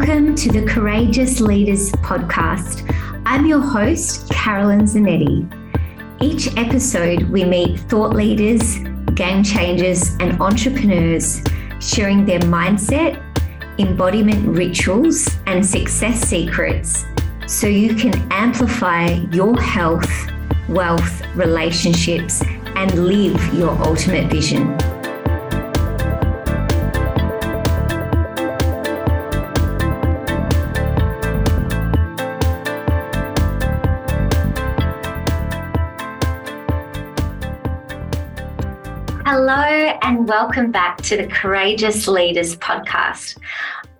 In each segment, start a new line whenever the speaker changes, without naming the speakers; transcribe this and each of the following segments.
Welcome to the Courageous Leaders podcast. I'm your host, Carolyn Zanetti. Each episode, we meet thought leaders, game changers, and entrepreneurs sharing their mindset, embodiment rituals, and success secrets so you can amplify your health, wealth, relationships, and live your ultimate vision. Hello, and welcome back to the Courageous Leaders podcast.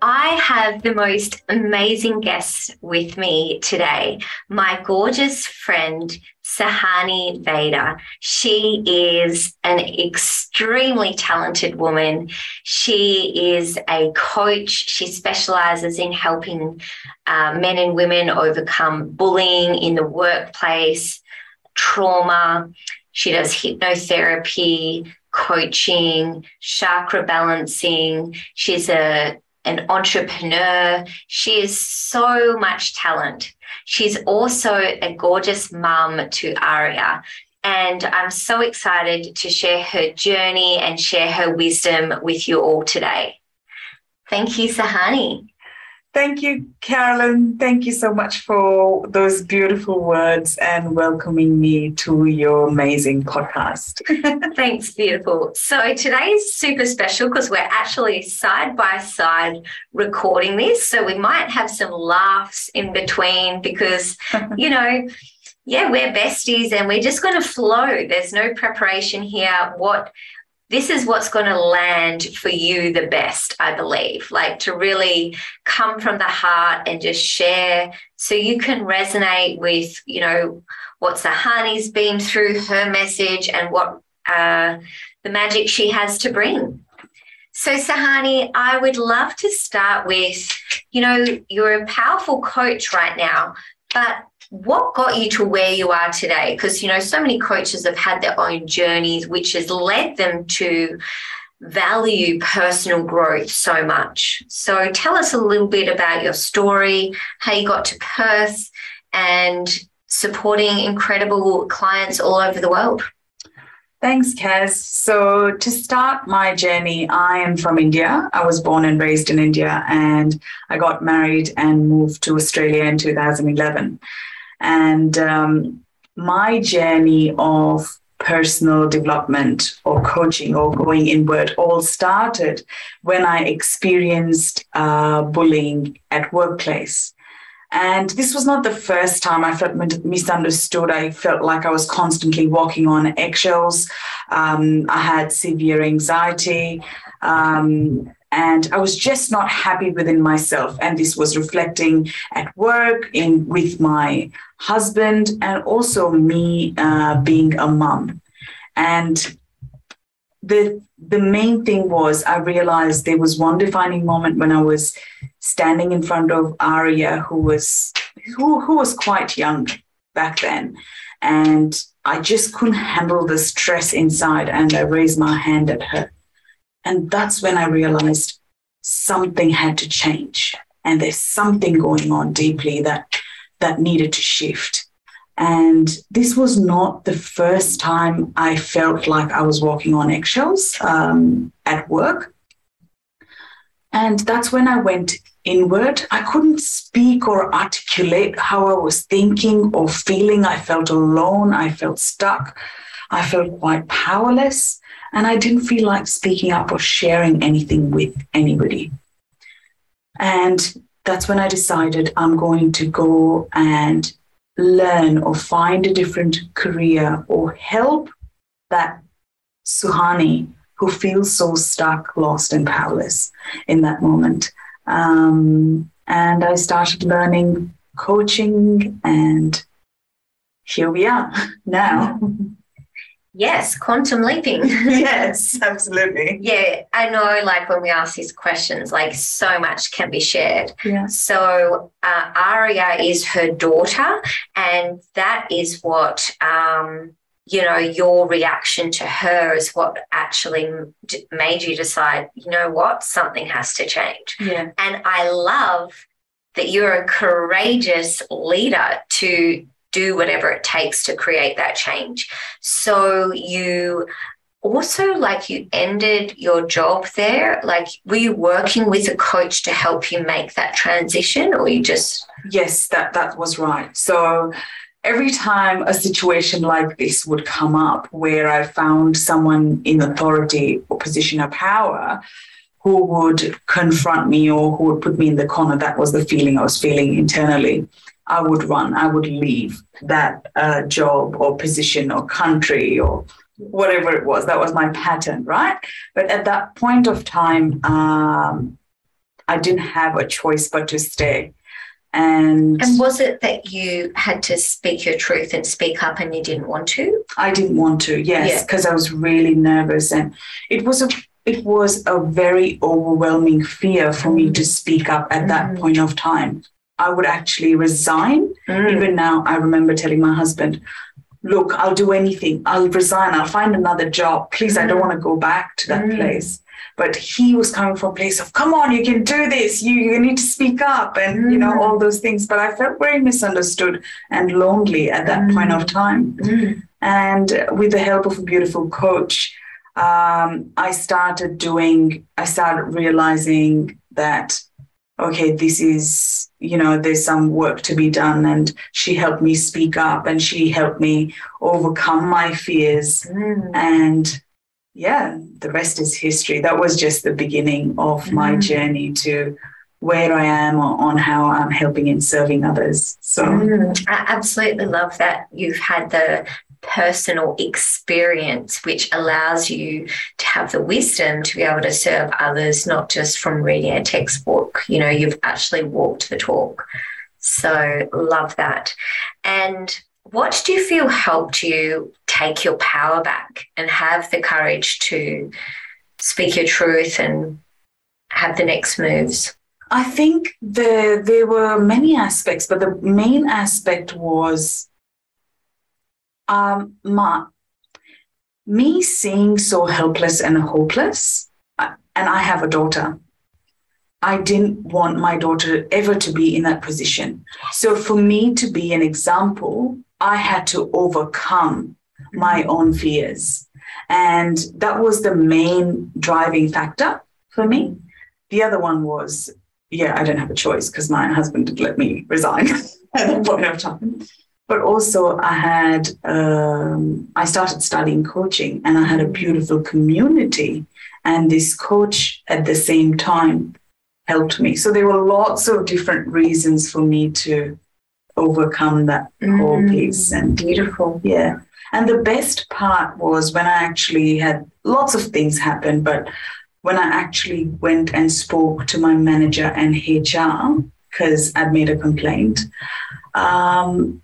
I have the most amazing guest with me today, my gorgeous friend, Sahani Vaidya. She is an extremely talented woman. She is a coach. She specializes in helping uh, men and women overcome bullying in the workplace, trauma. She does hypnotherapy, coaching, chakra balancing. She's a an entrepreneur. She is so much talent. She's also a gorgeous mum to Aria. And I'm so excited to share her journey and share her wisdom with you all today. Thank you, Sahani.
Thank you, Carolyn. Thank you so much for those beautiful words and welcoming me to your amazing podcast.
Thanks, beautiful. So today is super special because we're actually side by side recording this. So we might have some laughs in between because, you know, yeah, we're besties and we're just going to flow. There's no preparation here. What this is what's going to land for you the best, I believe. Like to really come from the heart and just share so you can resonate with, you know, what Sahani's been through, her message, and what uh, the magic she has to bring. So, Sahani, I would love to start with, you know, you're a powerful coach right now, but what got you to where you are today? Because, you know, so many coaches have had their own journeys, which has led them to value personal growth so much. So tell us a little bit about your story, how you got to Perth, and supporting incredible clients all over the world.
Thanks, Kaz. So, to start my journey, I am from India. I was born and raised in India, and I got married and moved to Australia in 2011. And um, my journey of personal development or coaching or going inward all started when I experienced uh, bullying at workplace. And this was not the first time I felt misunderstood. I felt like I was constantly walking on eggshells. Um, I had severe anxiety. Um, and I was just not happy within myself. And this was reflecting at work, in with my husband, and also me uh, being a mom. And the the main thing was I realized there was one defining moment when I was standing in front of Aria, who was who, who was quite young back then, and I just couldn't handle the stress inside, and I raised my hand at her and that's when I realized something had to change. And there's something going on deeply that, that needed to shift. And this was not the first time I felt like I was walking on eggshells um, at work. And that's when I went inward. I couldn't speak or articulate how I was thinking or feeling. I felt alone. I felt stuck. I felt quite powerless. And I didn't feel like speaking up or sharing anything with anybody. And that's when I decided I'm going to go and learn or find a different career or help that Suhani who feels so stuck, lost, and powerless in that moment. Um, and I started learning coaching, and here we are now.
Yes, quantum leaping.
yes, absolutely.
Yeah, I know. Like when we ask these questions, like so much can be shared.
Yeah.
So uh, Aria is her daughter, and that is what um, you know, your reaction to her is what actually made you decide, you know what, something has to change.
Yeah.
And I love that you're a courageous leader to do whatever it takes to create that change. So you also like you ended your job there like were you working with a coach to help you make that transition or you just
yes that that was right so every time a situation like this would come up where I found someone in authority or position of power who would confront me or who would put me in the corner, that was the feeling I was feeling internally. I would run, I would leave that uh, job or position or country or whatever it was. That was my pattern, right? But at that point of time, um, I didn't have a choice but to stay. And,
and was it that you had to speak your truth and speak up and you didn't want to?
I didn't want to, yes, because yeah. I was really nervous and it was a it was a very overwhelming fear for me to speak up at that mm. point of time. I would actually resign. Mm. Even now, I remember telling my husband, Look, I'll do anything. I'll resign. I'll find another job. Please, mm. I don't mm. want to go back to that mm. place but he was coming from a place of come on you can do this you, you need to speak up and mm. you know all those things but i felt very misunderstood and lonely at that mm. point of time mm. and with the help of a beautiful coach um, i started doing i started realizing that okay this is you know there's some work to be done and she helped me speak up and she helped me overcome my fears mm. and yeah, the rest is history. That was just the beginning of mm-hmm. my journey to where I am on how I'm helping and serving others. So mm,
I absolutely love that you've had the personal experience which allows you to have the wisdom to be able to serve others not just from reading a textbook. You know you've actually walked the talk. So love that. And what do you feel helped you take your power back and have the courage to speak your truth and have the next moves?
I think there there were many aspects, but the main aspect was um, my, me seeing so helpless and hopeless. Uh, and I have a daughter. I didn't want my daughter ever to be in that position. So for me to be an example I had to overcome my own fears. And that was the main driving factor for me. The other one was, yeah, I didn't have a choice because my husband did let me resign at that point of time. But also, I had, um, I started studying coaching and I had a beautiful community. And this coach at the same time helped me. So there were lots of different reasons for me to overcome that mm. whole piece. And
beautiful.
Yeah. And the best part was when I actually had lots of things happen, but when I actually went and spoke to my manager and HR, because I'd made a complaint, um,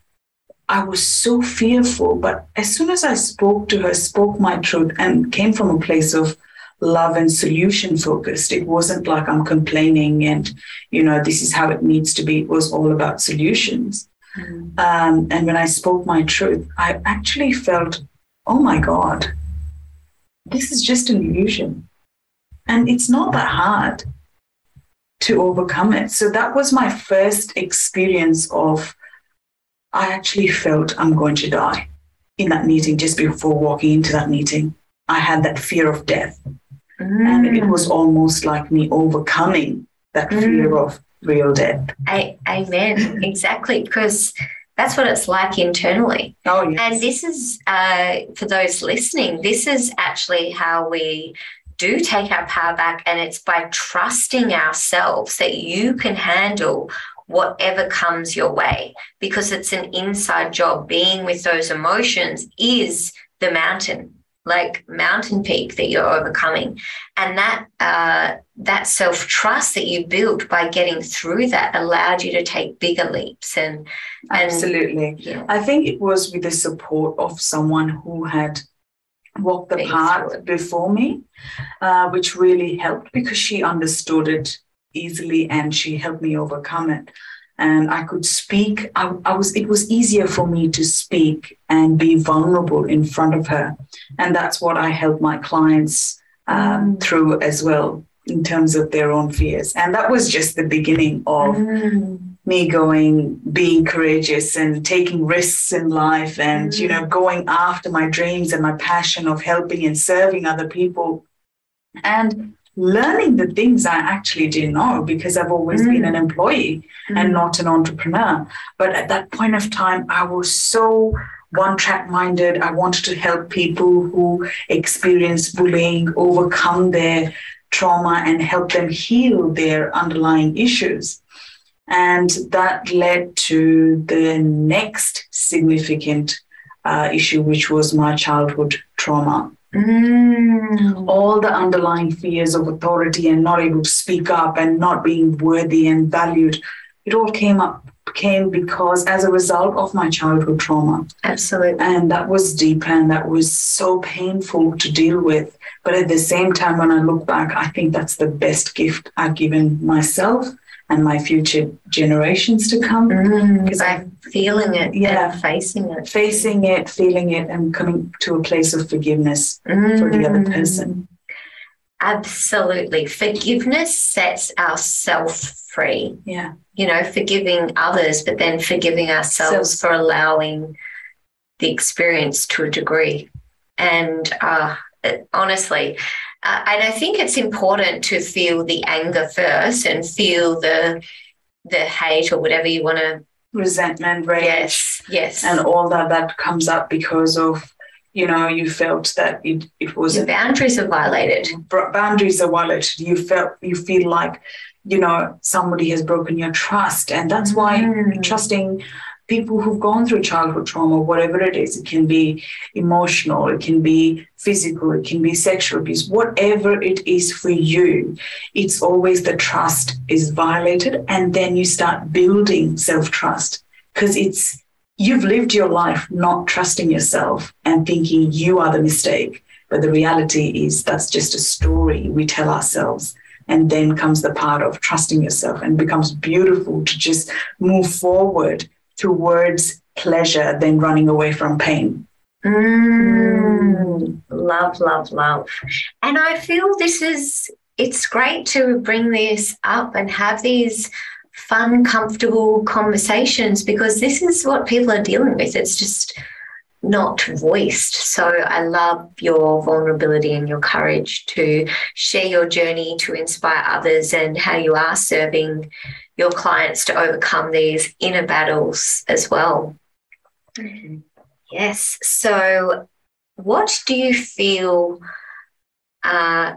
I was so fearful. But as soon as I spoke to her, spoke my truth, and came from a place of love and solution focused. It wasn't like I'm complaining and, you know, this is how it needs to be. It was all about solutions. Mm. Um, and when I spoke my truth, I actually felt, oh my God, this is just an illusion. And it's not that hard to overcome it. So that was my first experience of, I actually felt I'm going to die in that meeting just before walking into that meeting. I had that fear of death. Mm. And it was almost like me overcoming that mm. fear of real death.
A- amen. exactly. Because that's what it's like internally.
Oh, yes.
And this is, uh, for those listening, this is actually how we do take our power back. And it's by trusting ourselves that you can handle whatever comes your way because it's an inside job. Being with those emotions is the mountain like mountain peak that you're overcoming and that uh, that self trust that you built by getting through that allowed you to take bigger leaps and,
and absolutely yeah. i think it was with the support of someone who had walked the path before me uh, which really helped because she understood it easily and she helped me overcome it and I could speak. I, I, was it was easier for me to speak and be vulnerable in front of her, and that's what I help my clients um, mm. through as well in terms of their own fears. And that was just the beginning of mm. me going, being courageous and taking risks in life, and mm. you know, going after my dreams and my passion of helping and serving other people, and learning the things I actually didn't know because I've always mm. been an employee mm. and not an entrepreneur. But at that point of time, I was so one track minded. I wanted to help people who experience bullying overcome their trauma and help them heal their underlying issues. And that led to the next significant uh, issue, which was my childhood trauma. Mm. All the underlying fears of authority and not able to speak up and not being worthy and valued, it all came up came because as a result of my childhood trauma.
Absolutely.
And that was deep and that was so painful to deal with. But at the same time, when I look back, I think that's the best gift I've given myself and my future generations to come.
Because mm, I'm feeling it, yeah, facing it,
facing it, feeling it, and coming to a place of forgiveness mm. for the other mm. person.
Absolutely, forgiveness sets ourselves free.
Yeah,
you know, forgiving others, but then forgiving ourselves so, for allowing the experience to a degree. And uh, honestly, uh, and I think it's important to feel the anger first and feel the the hate or whatever you want to
resentment, rage,
yes, yes,
and all that that comes up because of you know you felt that it it was
Your boundaries are violated.
Boundaries are violated. You felt you feel like you know somebody has broken your trust, and that's why mm. trusting people who've gone through childhood trauma, whatever it is, it can be emotional, it can be physical, it can be sexual abuse, whatever it is for you, it's always the trust is violated. And then you start building self trust because it's you've lived your life not trusting yourself and thinking you are the mistake. But the reality is that's just a story we tell ourselves. And then comes the part of trusting yourself and becomes beautiful to just move forward towards pleasure than running away from pain.
Mm, love, love, love. And I feel this is, it's great to bring this up and have these fun, comfortable conversations because this is what people are dealing with. It's just not voiced. So I love your vulnerability and your courage to share your journey to inspire others and how you are serving your clients to overcome these inner battles as well. Mm-hmm. Yes. So, what do you feel uh,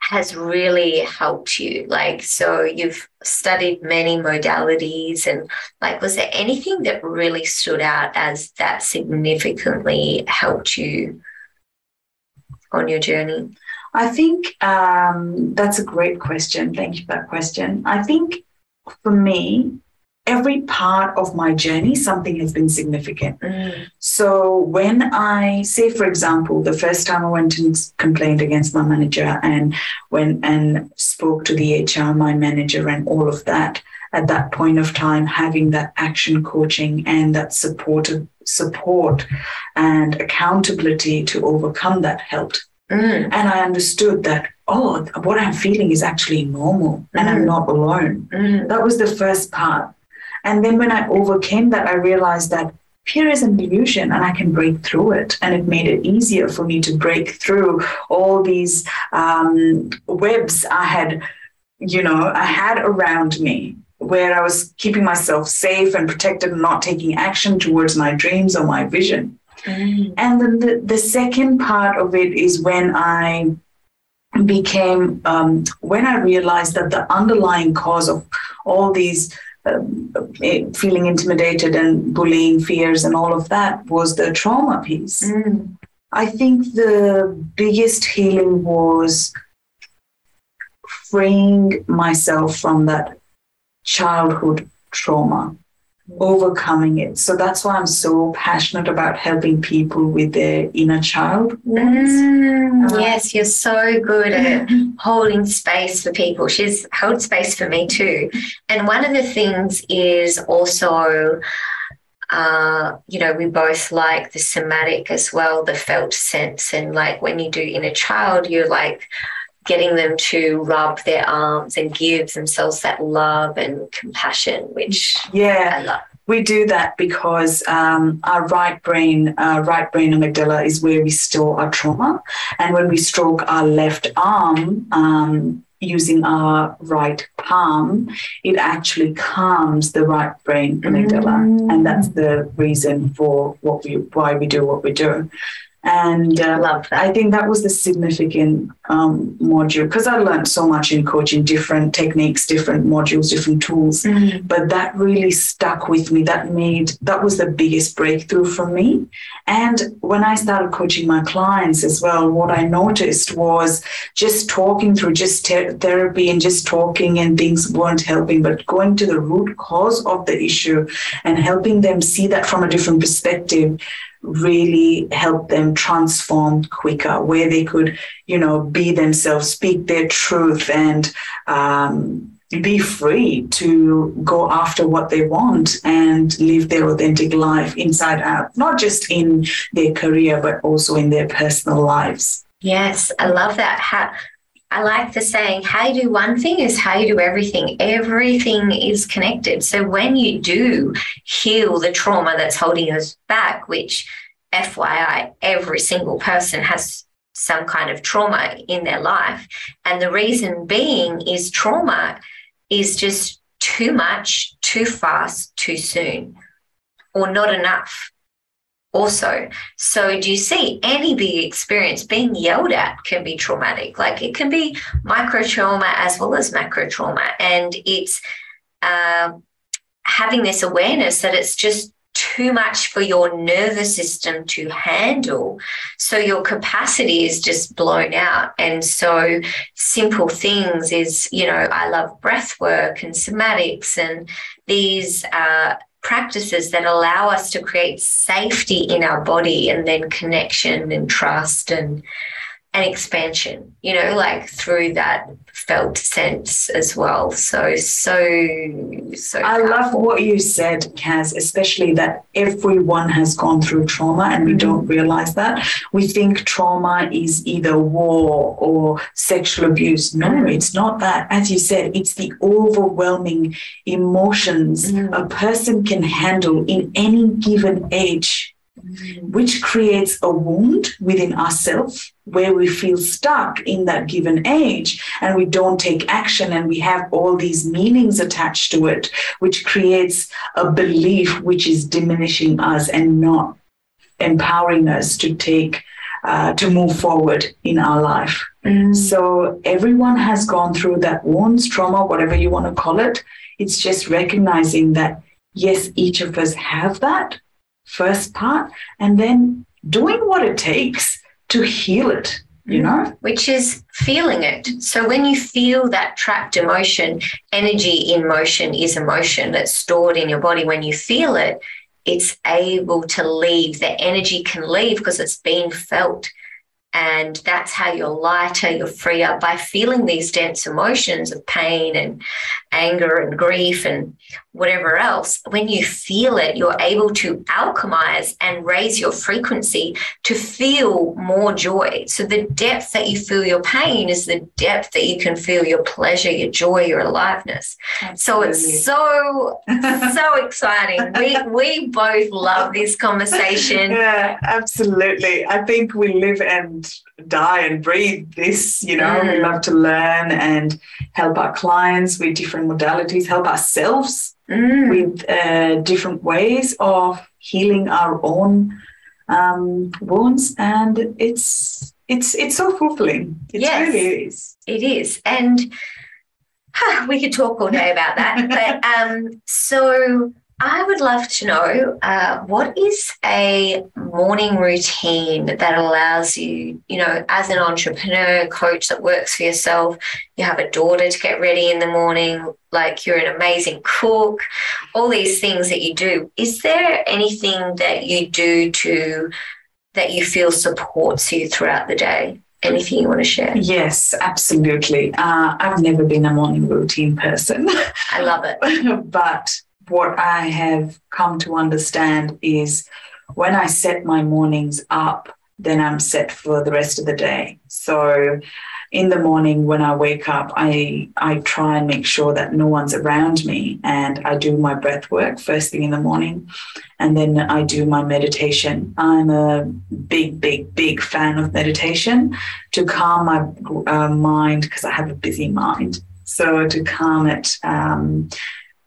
has really helped you? Like, so you've studied many modalities, and like, was there anything that really stood out as that significantly helped you on your journey?
I think um, that's a great question. Thank you for that question. I think for me, every part of my journey, something has been significant. Mm. So when I say, for example, the first time I went and complained against my manager and went and spoke to the HR, my manager, and all of that, at that point of time, having that action coaching and that support, support and accountability to overcome that helped. Mm. And I understood that oh, what I'm feeling is actually normal and mm. I'm not alone. Mm. That was the first part. And then when I overcame that, I realized that fear is an illusion and I can break through it. And it made it easier for me to break through all these um, webs I had, you know, I had around me where I was keeping myself safe and protected and not taking action towards my dreams or my vision. Mm. And then the, the second part of it is when I became um, when I realized that the underlying cause of all these eh, feeling intimidated and bullying fears and all of that was the trauma piece. Mm. I think the biggest healing was freeing myself from that childhood trauma overcoming it. So that's why I'm so passionate about helping people with their inner child.
Mm, uh, yes, you're so good at holding space for people. She's held space for me too. And one of the things is also, uh, you know, we both like the somatic as well, the felt sense. And like when you do inner child, you're like, getting them to rub their arms and give themselves that love and compassion, which
yeah, I love. We do that because um, our right brain, uh, right brain amygdala, is where we store our trauma, and when we stroke our left arm. Um, using our right palm, it actually calms the right brain amygdala, mm. and that's the reason for what we why we do what we do. And uh, I think that was the significant um, module because I learned so much in coaching, different techniques, different modules, different tools. Mm-hmm. But that really stuck with me. That made that was the biggest breakthrough for me. And when I started coaching my clients as well, what I noticed was just talking through just therapy and just talking and things weren't helping, but going to the root cause of the issue and helping them see that from a different perspective really help them transform quicker, where they could, you know, be themselves, speak their truth, and um, be free to go after what they want and live their authentic life inside out, not just in their career, but also in their personal lives.
Yes, I love that. How, I like the saying, how you do one thing is how you do everything. Everything is connected. So when you do heal the trauma that's holding us back, which FYI, every single person has some kind of trauma in their life. And the reason being is trauma is just too much, too fast, too soon, or not enough also. So, do you see any big experience being yelled at can be traumatic? Like it can be micro trauma as well as macro trauma. And it's uh, having this awareness that it's just too much for your nervous system to handle. So your capacity is just blown out. And so simple things is, you know, I love breath work and somatics and these uh, practices that allow us to create safety in our body and then connection and trust and and expansion, you know, like through that felt sense as well. So, so, so.
I powerful. love what you said, Kaz, especially that everyone has gone through trauma and we mm-hmm. don't realize that. We think trauma is either war or sexual abuse. No, mm-hmm. it's not that. As you said, it's the overwhelming emotions mm-hmm. a person can handle in any given age which creates a wound within ourselves where we feel stuck in that given age and we don't take action and we have all these meanings attached to it, which creates a belief which is diminishing us and not empowering us to take. Uh, to move forward in our life. Mm. So everyone has gone through that wounds, trauma, whatever you want to call it. It's just recognizing that yes, each of us have that, first part, and then doing what it takes to heal it you mm-hmm. know?
Which is feeling it. So when you feel that trapped emotion energy in motion is emotion that's stored in your body when you feel it it's able to leave. The energy can leave because it's been felt. And that's how you're lighter, you're freer by feeling these dense emotions of pain and anger and grief and whatever else. When you feel it, you're able to alchemize and raise your frequency to feel more joy. So, the depth that you feel your pain is the depth that you can feel your pleasure, your joy, your aliveness. Absolutely. So, it's so, so exciting. We, we both love this conversation.
Yeah, absolutely. I think we live and die and breathe this. You know, mm. we love to learn and help our clients with different modalities, help ourselves mm. with uh, different ways of healing our own um, wounds, and it's it's it's so fulfilling. It yes, really is.
It is, and huh, we could talk all day about that. but um, so I would love to know uh, what is a morning routine that allows you, you know, as an entrepreneur, coach that works for yourself, you have a daughter to get ready in the morning. like you're an amazing cook, all these things that you do. Is there anything that you do to that you feel supports you throughout the day? Anything you want to share?
Yes, absolutely. Uh, I've never been a morning routine person.
I love it.
but what I have come to understand is when I set my mornings up, then I'm set for the rest of the day. So in the morning when I wake up, I I try and make sure that no one's around me and I do my breath work first thing in the morning and then I do my meditation. I'm a big, big, big fan of meditation to calm my uh, mind because I have a busy mind. So to calm it, um,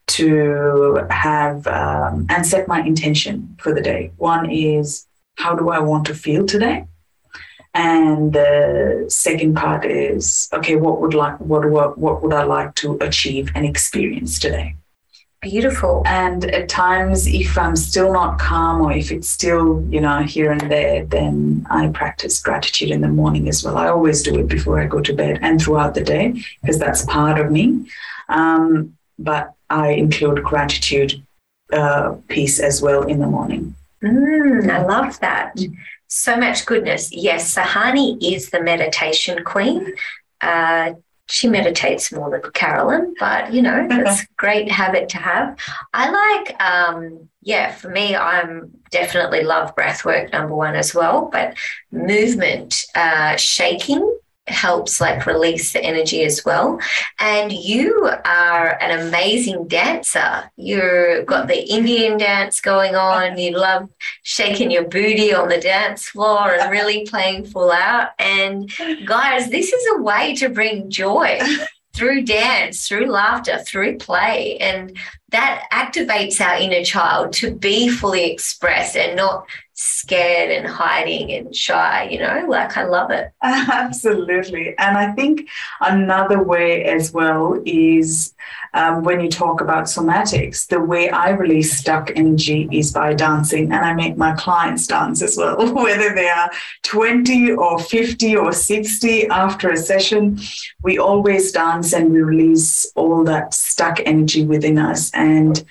to have um, and set my intention for the day. One is how do I want to feel today? And the second part is, okay, what would like what what, what would I like to achieve and experience today?
Beautiful.
And at times, if I'm still not calm or if it's still, you know, here and there, then I practice gratitude in the morning as well. I always do it before I go to bed and throughout the day because that's part of me. Um, but I include gratitude uh, piece as well in the morning.
Mm, I love that so much goodness. Yes, Sahani is the meditation queen. Uh, she meditates more than Carolyn, but you know, that's a great habit to have. I like, um, yeah, for me, I'm definitely love breath work number one as well, but movement, uh, shaking helps like release the energy as well. And you are an amazing dancer. You've got the Indian dance going on. You love shaking your booty on the dance floor and really playing full out. And guys, this is a way to bring joy through dance, through laughter, through play. And that activates our inner child to be fully expressed and not scared and hiding and shy, you know, like I love it.
Absolutely. And I think another way as well is um, when you talk about somatics, the way I release stuck energy is by dancing. And I make my clients dance as well, whether they are 20 or 50 or 60 after a session. We always dance and we release all that stuck energy within us. And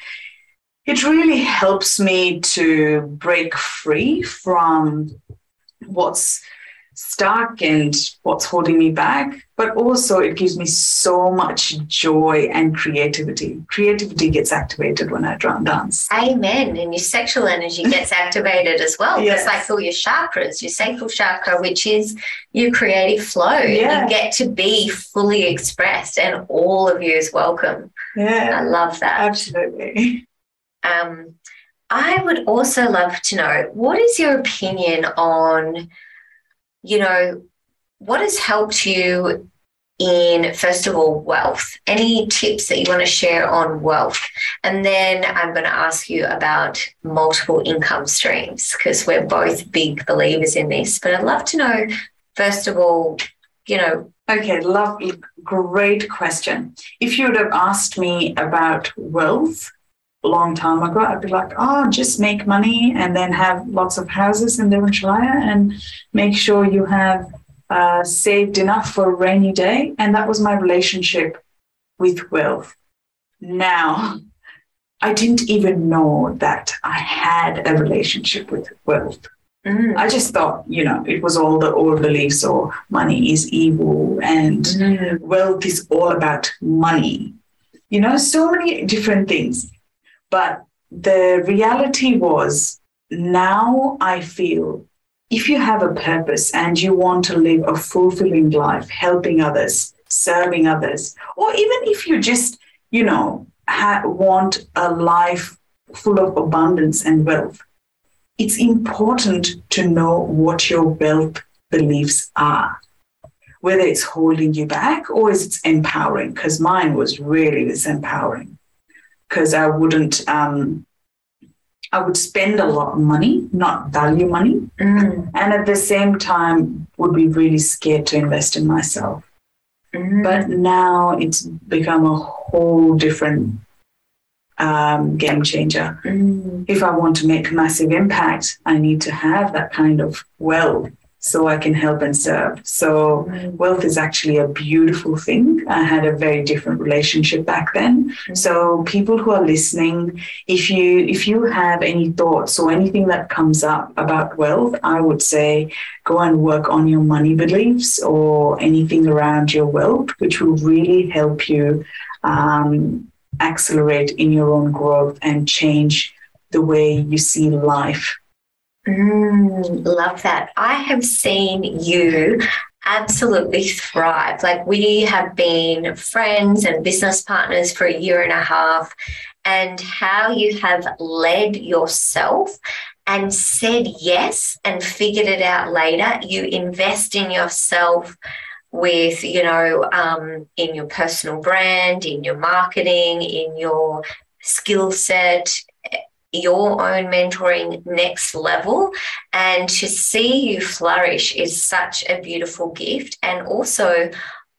it really helps me to break free from what's stuck and what's holding me back, but also it gives me so much joy and creativity. Creativity gets activated when I dance.
Amen. And your sexual energy gets activated as well. Yes. It's like all your chakras, your sacral chakra, which is your creative flow. Yeah. You get to be fully expressed and all of you is welcome.
Yeah.
I love that.
Absolutely.
Um, I would also love to know what is your opinion on, you know, what has helped you in, first of all, wealth? Any tips that you want to share on wealth? And then I'm going to ask you about multiple income streams because we're both big believers in this. But I'd love to know, first of all, you know,
Okay, lovely, great question. If you would have asked me about wealth long time ago, I'd be like, oh, just make money and then have lots of houses in Devonshire and make sure you have uh, saved enough for a rainy day. And that was my relationship with wealth. Now, I didn't even know that I had a relationship with wealth. Mm. I just thought, you know, it was all the old beliefs or money is evil and mm. wealth is all about money. You know, so many different things. But the reality was now I feel if you have a purpose and you want to live a fulfilling life, helping others, serving others, or even if you just, you know, ha- want a life full of abundance and wealth, it's important to know what your wealth beliefs are, whether it's holding you back or is it empowering, because mine was really this empowering because I wouldn't. Um, I would spend a lot of money, not value money, mm. and at the same time would be really scared to invest in myself. Mm. But now it's become a whole different um, game changer. Mm. If I want to make a massive impact, I need to have that kind of wealth so I can help and serve. So mm. wealth is actually a beautiful thing. I had a very different relationship back then. Mm. So people who are listening, if you if you have any thoughts or anything that comes up about wealth, I would say go and work on your money beliefs or anything around your wealth, which will really help you um, accelerate in your own growth and change the way you see life
Mm, love that. I have seen you absolutely thrive. Like we have been friends and business partners for a year and a half, and how you have led yourself and said yes and figured it out later. You invest in yourself with, you know, um, in your personal brand, in your marketing, in your skill set, your own mentoring next level. And to see you flourish is such a beautiful gift. And also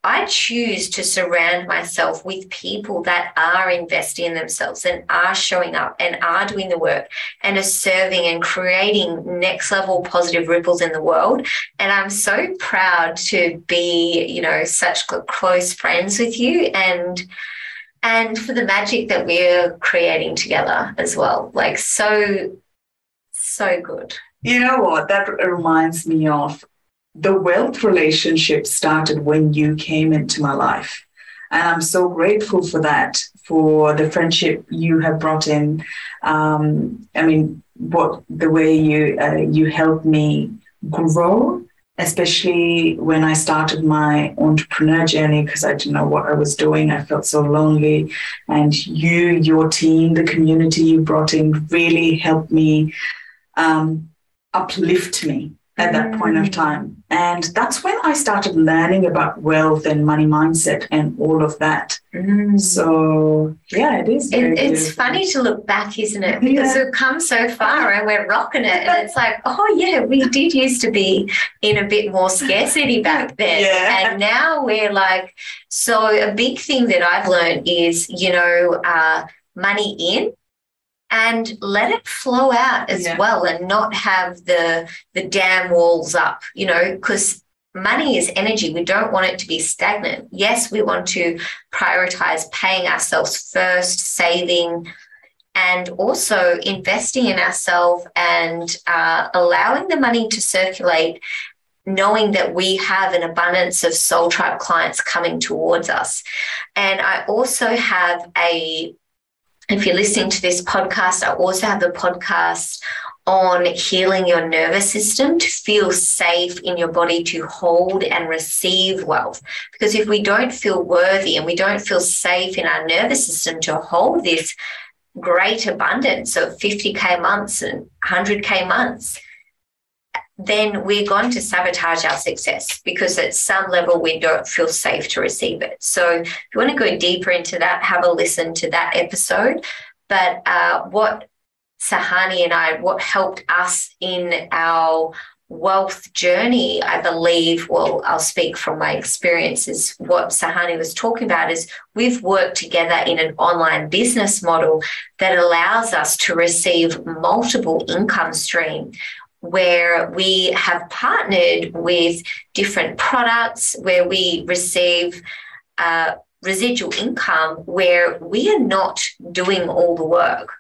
I choose to surround myself with people that are investing in themselves and are showing up and are doing the work and are serving and creating next level positive ripples in the world. And I'm so proud to be, you know, such close friends with you. And and for the magic that we're creating together as well. Like so, so good.
You know what? That reminds me of the wealth relationship started when you came into my life. And I'm so grateful for that, for the friendship you have brought in. Um, I mean, what the way you uh, you helped me grow especially when I started my entrepreneur journey because I didn't know what I was doing. I felt so lonely. And you, your team, the community you brought in really helped me um, uplift me at that point of mm. time. And that's when I started learning about wealth and money mindset and all of that. Mm. So, yeah, it is.
It, it's funny to look back, isn't it? Because yeah. we've come so far and we're rocking it. And it's like, oh, yeah, we did used to be in a bit more scarcity back then. Yeah. And now we're like, so a big thing that I've learned is, you know, uh, money in and let it flow out as yeah. well and not have the the dam walls up you know because money is energy. We don't want it to be stagnant. Yes we want to prioritize paying ourselves first saving and also investing in ourselves and uh, allowing the money to circulate knowing that we have an abundance of soul tribe clients coming towards us. And i also have a if you're listening to this podcast, I also have a podcast on healing your nervous system to feel safe in your body to hold and receive wealth. Because if we don't feel worthy and we don't feel safe in our nervous system to hold this great abundance of 50K months and 100K months, then we're going to sabotage our success because at some level we don't feel safe to receive it. So if you want to go deeper into that, have a listen to that episode. But uh, what Sahani and I, what helped us in our wealth journey, I believe, well, I'll speak from my experiences. What Sahani was talking about is we've worked together in an online business model that allows us to receive multiple income stream where we have partnered with different products where we receive uh, residual income where we are not doing all the work.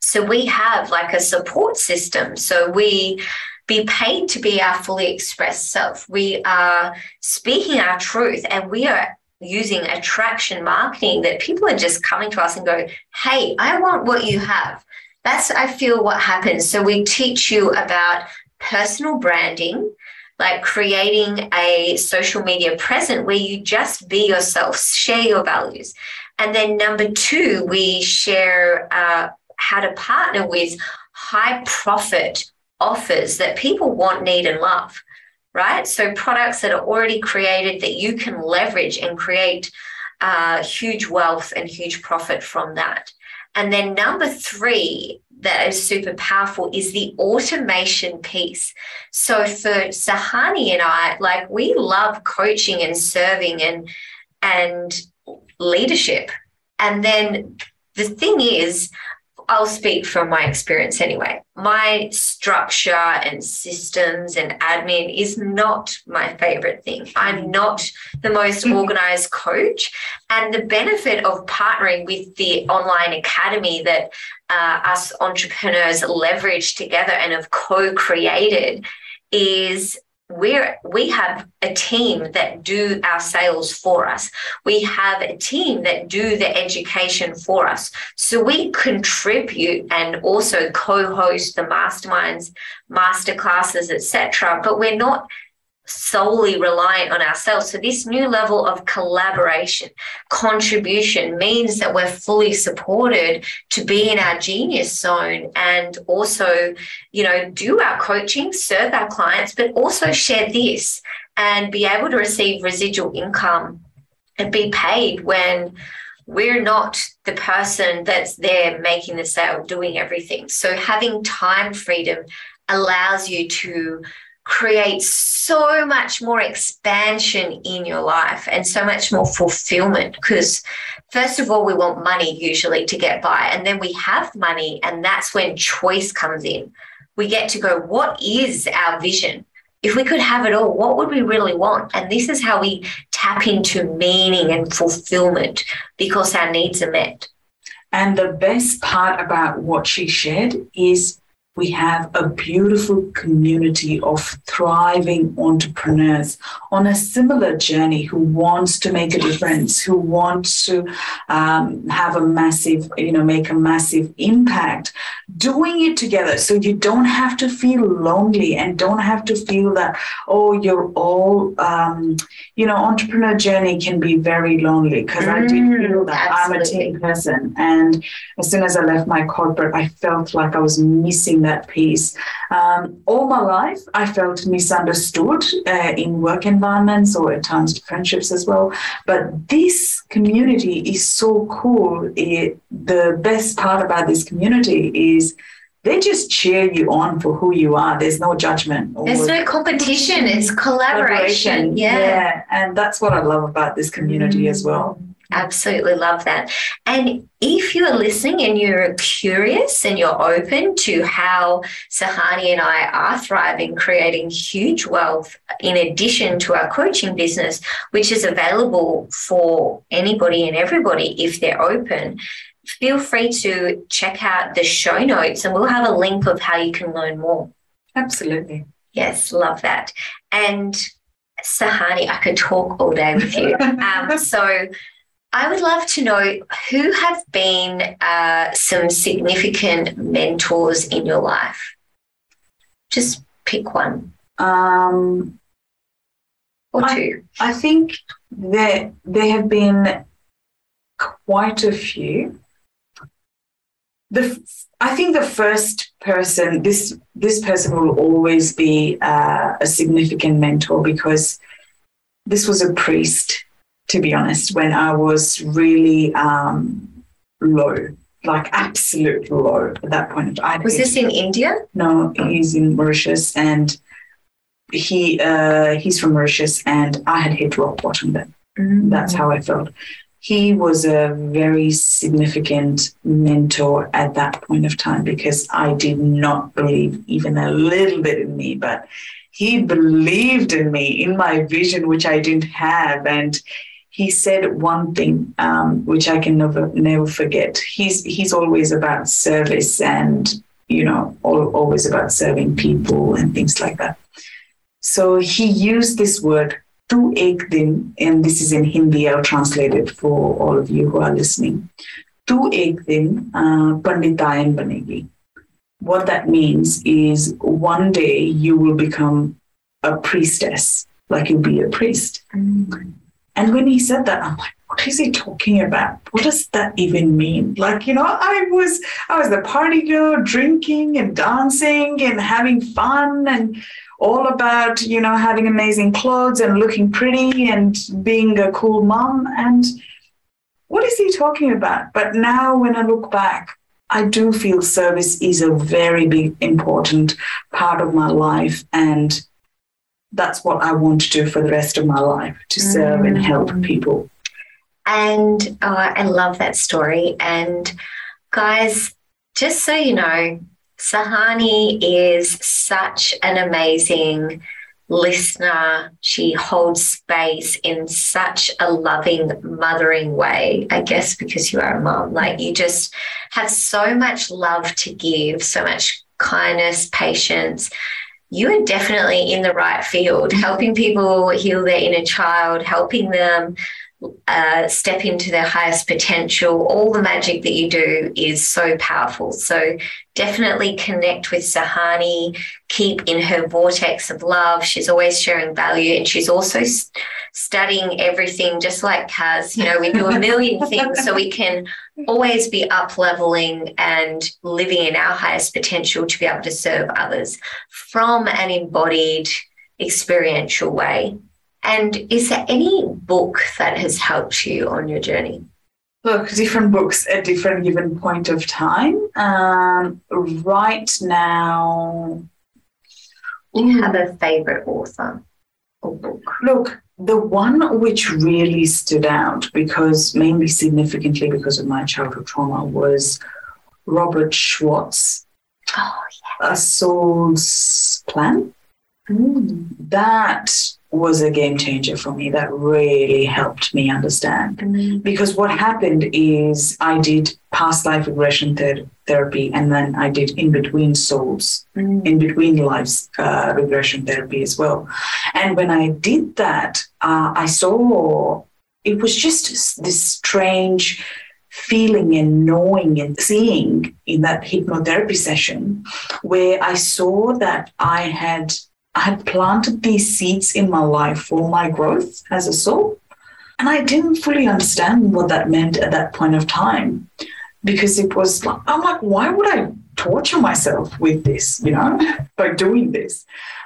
So we have like a support system. So we be paid to be our fully expressed self. We are speaking our truth and we are using attraction marketing that people are just coming to us and go, Hey, I want what you have that's i feel what happens. So we teach you about personal branding like creating a social media present where you just be yourself share your values. And then number two we share uh, how to partner with high profit offers that people want need and love right? So products that are already created that you can leverage and create uh, huge wealth and huge profit from that and then number three, that is super powerful is the automation piece. So for Sahani and I, like we love coaching and serving and and leadership. And then the thing is, I'll speak from my experience anyway. My structure and systems and admin is not my favorite thing. I'm not the most organized coach. And the benefit of partnering with the online academy that uh, us entrepreneurs leverage together and have co created is we're we have a team that do our sales for us. We have a team that do the education for us. So we contribute and also co-host the masterminds master classes etc but we're not solely reliant on ourselves. So, this new level of collaboration, contribution means that we're fully supported to be in our genius zone and also, you know, do our coaching, serve our clients, but also share this and be able to receive residual income and be paid when we're not the person that's there making the sale, doing everything. So, having time freedom allows you to create so much more expansion in your life and so much more fulfillment. Because first of all we want money usually to get by and then we have money and that's when choice comes in. We get to go what is our vision? If we could have it all what would we really want? And this is how we tap into meaning and fulfillment because our needs are met.
And the best part about what she shared is we have a beautiful community of thriving entrepreneurs on a similar journey who wants to make a difference, who wants to um, have a massive, you know, make a massive impact, doing it together. So you don't have to feel lonely and don't have to feel that, oh, you're all, um, you know, entrepreneur journey can be very lonely because mm, I did mm, feel that absolutely. I'm a team person. And as soon as I left my corporate, I felt like I was missing that piece. Um, all my life, I felt misunderstood uh, in work environments or at times friendships as well. But this community is so cool. It, the best part about this community is they just cheer you on for who you are. There's no judgment.
There's no competition. It's collaboration. collaboration. Yeah. yeah.
And that's what I love about this community mm. as well.
Absolutely love that. And if you're listening and you're curious and you're open to how Suhani and I are thriving, creating huge wealth in addition to our coaching business, which is available for anybody and everybody if they're open, feel free to check out the show notes and we'll have a link of how you can learn more.
Absolutely.
Yes, love that. And Suhani, I could talk all day with you. Um, so I would love to know who have been uh, some significant mentors in your life. Just pick one.
Um,
or two.
I, I think that there have been quite a few. The I think the first person this this person will always be uh, a significant mentor because this was a priest to be honest, when I was really um, low, like absolute low at that point.
I was this in India?
No, he's in Mauritius, and he uh, he's from Mauritius, and I had hit rock bottom then. Mm-hmm. That's how I felt. He was a very significant mentor at that point of time because I did not believe even a little bit in me, but he believed in me, in my vision, which I didn't have, and he said one thing um, which I can never never forget. He's he's always about service and you know all, always about serving people and things like that. So he used this word tu ek din, and this is in Hindi. I'll translate it for all of you who are listening. Tu ek din uh, panditayan banegi. What that means is one day you will become a priestess, like you'll be a priest. Mm-hmm and when he said that, I'm like, what is he talking about? What does that even mean? Like, you know, I was I was the party girl, drinking and dancing and having fun and all about, you know, having amazing clothes and looking pretty and being a cool mom. And what is he talking about? But now when I look back, I do feel service is a very big important part of my life and that's what I want to do for the rest of my life to serve mm. and help mm. people.
And oh, I love that story. And guys, just so you know, Suhani is such an amazing listener. She holds space in such a loving, mothering way, I guess, because you are a mom. Like you just have so much love to give, so much kindness, patience. You are definitely in the right field, mm-hmm. helping people heal their inner child, helping them uh, step into their highest potential. All the magic that you do is so powerful. So definitely connect with Suhani, keep in her vortex of love. She's always sharing value and she's also studying everything, just like Kaz. You know, we do a million things so we can always be up leveling and living in our highest potential to be able to serve others from an embodied experiential way. And is there any book that has helped you on your journey?
Look, different books at different given point of time. Um, right now,
do you have a favorite author or book?
Look, the one which really stood out because mainly significantly because of my childhood trauma was Robert Schwartz.
Oh,
yeah. A Soul's Plan. Mm. That was a game changer for me. That really helped me understand. Mm-hmm. Because what happened is I did past life regression ther- therapy and then I did in between souls, mm-hmm. in between lives uh, regression therapy as well. And when I did that, uh, I saw it was just this strange feeling and knowing and seeing in that hypnotherapy session where I saw that I had I had planted these seeds in my life for my growth as a soul. And I didn't fully understand what that meant at that point of time because it was like, I'm like, why would I torture myself with this, you know, by doing this?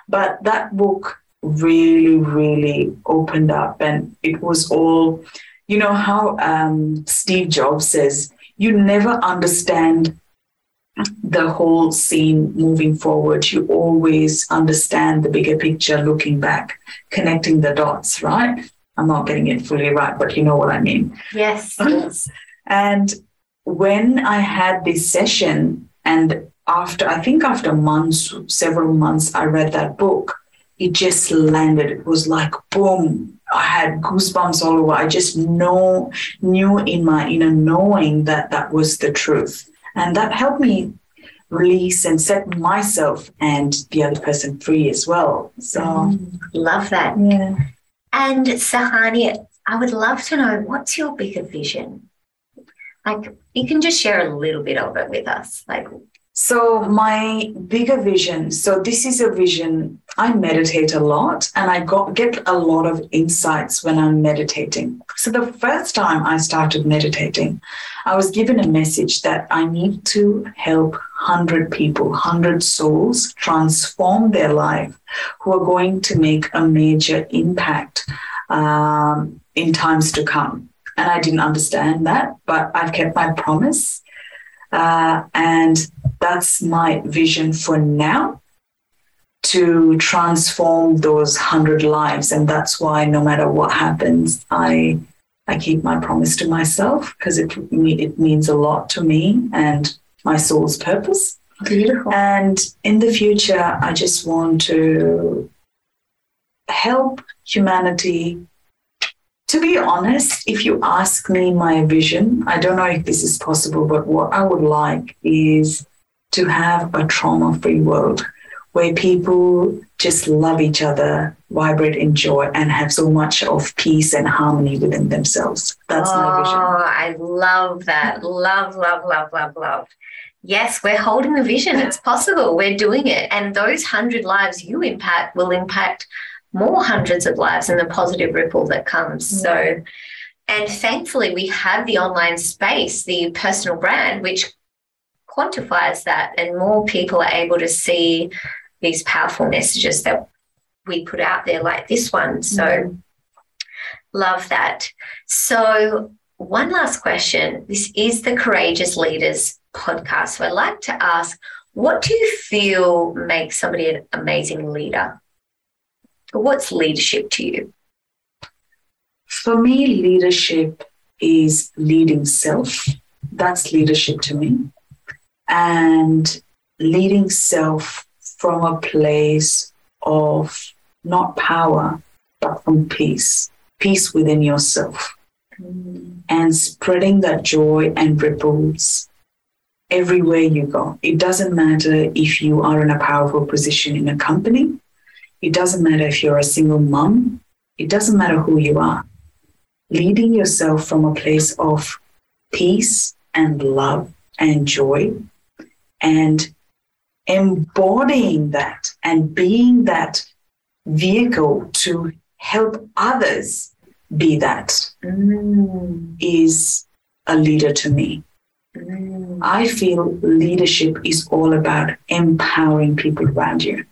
But that book really, really opened up and it was all, you know, how um, Steve Jobs says, you never understand the whole scene moving forward, you always understand the bigger picture looking back, connecting the dots, right? I'm not getting it fully right, but you know what I mean.
Yes. yes.
and when I had this session, and after, I think after months, several months, I read that book, it just landed. It was like, boom, I had goosebumps all over. I just know, knew in my inner knowing that that was the truth. And that helped me release and set myself and the other person free as well. So, mm,
love that.
Yeah.
And Suhani, I would love to know what's your bigger vision? Like, you can just share a little bit of it with us. Like,
so, my bigger vision so, this is a vision. I meditate a lot and I got, get a lot of insights when I'm meditating. So, the first time I started meditating, I was given a message that I need to help 100 people, 100 souls transform their life who are going to make a major impact um, in times to come. And I didn't understand that, but I've kept my promise. Uh, and that's my vision for now to transform those hundred lives. And that's why no matter what happens, I I keep my promise to myself because it it means a lot to me and my soul's purpose.
Beautiful.
And in the future, I just want to help humanity to be honest, if you ask me my vision, I don't know if this is possible, but what I would like is to have a trauma free world where people just love each other, vibrate in joy, and have so much of peace and harmony within themselves. That's oh, my vision.
Oh, I love that. Love, love, love, love, love. Yes, we're holding the vision. It's possible. We're doing it. And those hundred lives you impact will impact more hundreds of lives and the positive ripple that comes. Mm. So, and thankfully, we have the online space, the personal brand, which quantifies that, and more people are able to see these powerful messages that we put out there, like this one. So, mm. love that. So, one last question. This is the Courageous Leaders podcast. So, I'd like to ask what do you feel makes somebody an amazing leader? What's leadership to you?
For me, leadership is leading self. That's leadership to me. And leading self from a place of not power, but from peace, peace within yourself, mm. and spreading that joy and ripples everywhere you go. It doesn't matter if you are in a powerful position in a company, it doesn't matter if you're a single mom, it doesn't matter who you are. Leading yourself from a place of peace and love and joy and embodying that and being that vehicle to help others be that mm. is a leader to me. Mm. I feel leadership is all about empowering people around you.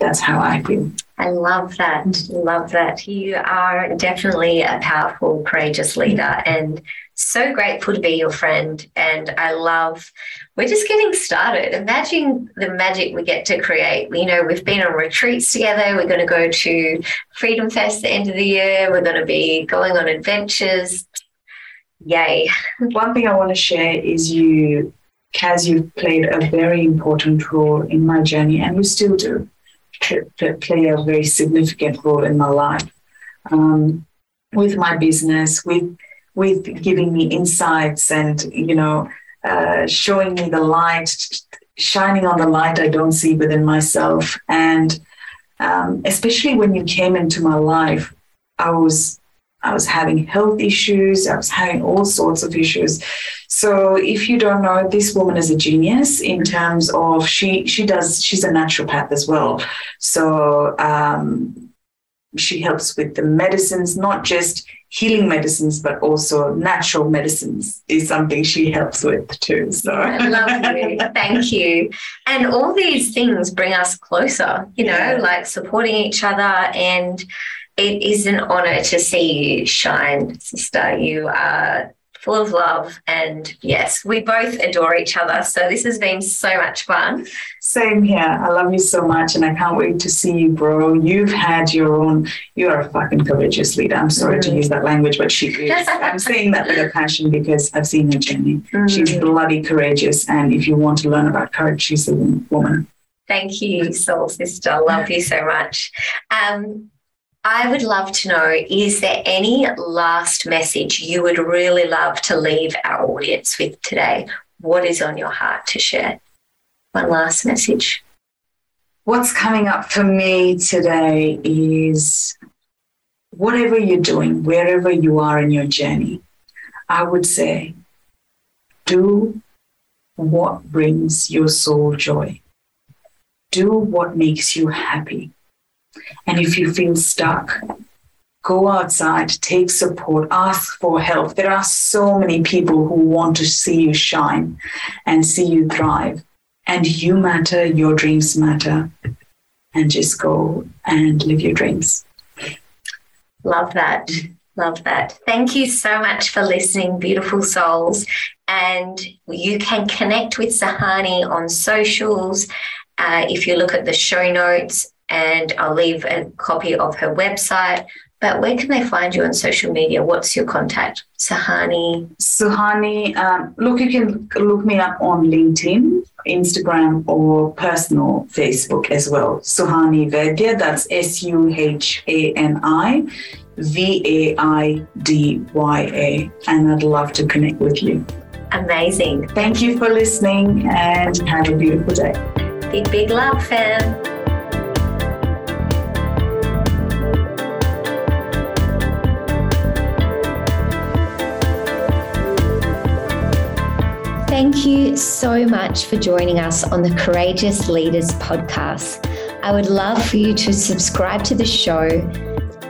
That's how I feel.
I love that. Love that. You are definitely a powerful, courageous leader and so grateful to be your friend. And I love, we're just getting started. Imagine the magic we get to create. You know, we've been on retreats together. We're going to go to Freedom Fest at the end of the year. We're going to be going on adventures. Yay.
One thing I want to share is you, Kaz, you've played a very important role in my journey, and you still do play a very significant role in my life. Um, with my business, with with giving me insights and you know uh, showing me the light, shining on the light I don't see within myself, and um, especially when you came into my life, I was I was having health issues. I was having all sorts of issues. So if you don't know, this woman is a genius in terms of she she does she's a naturopath as well. So um, she helps with the medicines, not just healing medicines, but also natural medicines is something she helps with too. So
I love you. Thank you. And all these things bring us closer, you know, yeah. like supporting each other and it is an honor to see you shine, sister. You are full of love. And yes, we both adore each other. So this has been so much fun.
Same here. I love you so much. And I can't wait to see you grow. You've had your own, you are a fucking courageous leader. I'm sorry mm. to use that language, but she is. I'm saying that with a passion because I've seen her journey. Mm. She's bloody courageous. And if you want to learn about courage, she's a woman.
Thank you, soul sister. Love you so much. Um, I would love to know is there any last message you would really love to leave our audience with today? What is on your heart to share? One last message.
What's coming up for me today is whatever you're doing, wherever you are in your journey, I would say do what brings your soul joy. Do what makes you happy. And if you feel stuck, go outside, take support, ask for help. There are so many people who want to see you shine and see you thrive. And you matter, your dreams matter. And just go and live your dreams.
Love that. Love that. Thank you so much for listening, beautiful souls. And you can connect with Suhani on socials. Uh, if you look at the show notes, and I'll leave a copy of her website. But where can they find you on social media? What's your contact? Sahani?
Suhani, um, look, you can look me up on LinkedIn, Instagram, or personal Facebook as well. Suhani Vaidya, that's S U H A N I V A I D Y A. And I'd love to connect with you.
Amazing.
Thank you for listening and have a beautiful day.
Big, big love, fam. Thank you so much for joining us on the Courageous Leaders podcast. I would love for you to subscribe to the show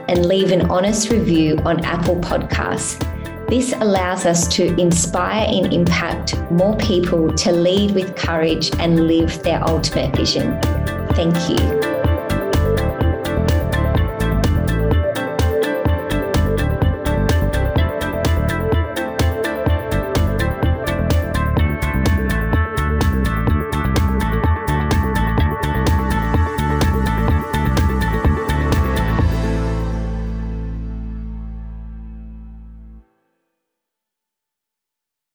and leave an honest review on Apple Podcasts. This allows us to inspire and impact more people to lead with courage and live their ultimate vision. Thank you.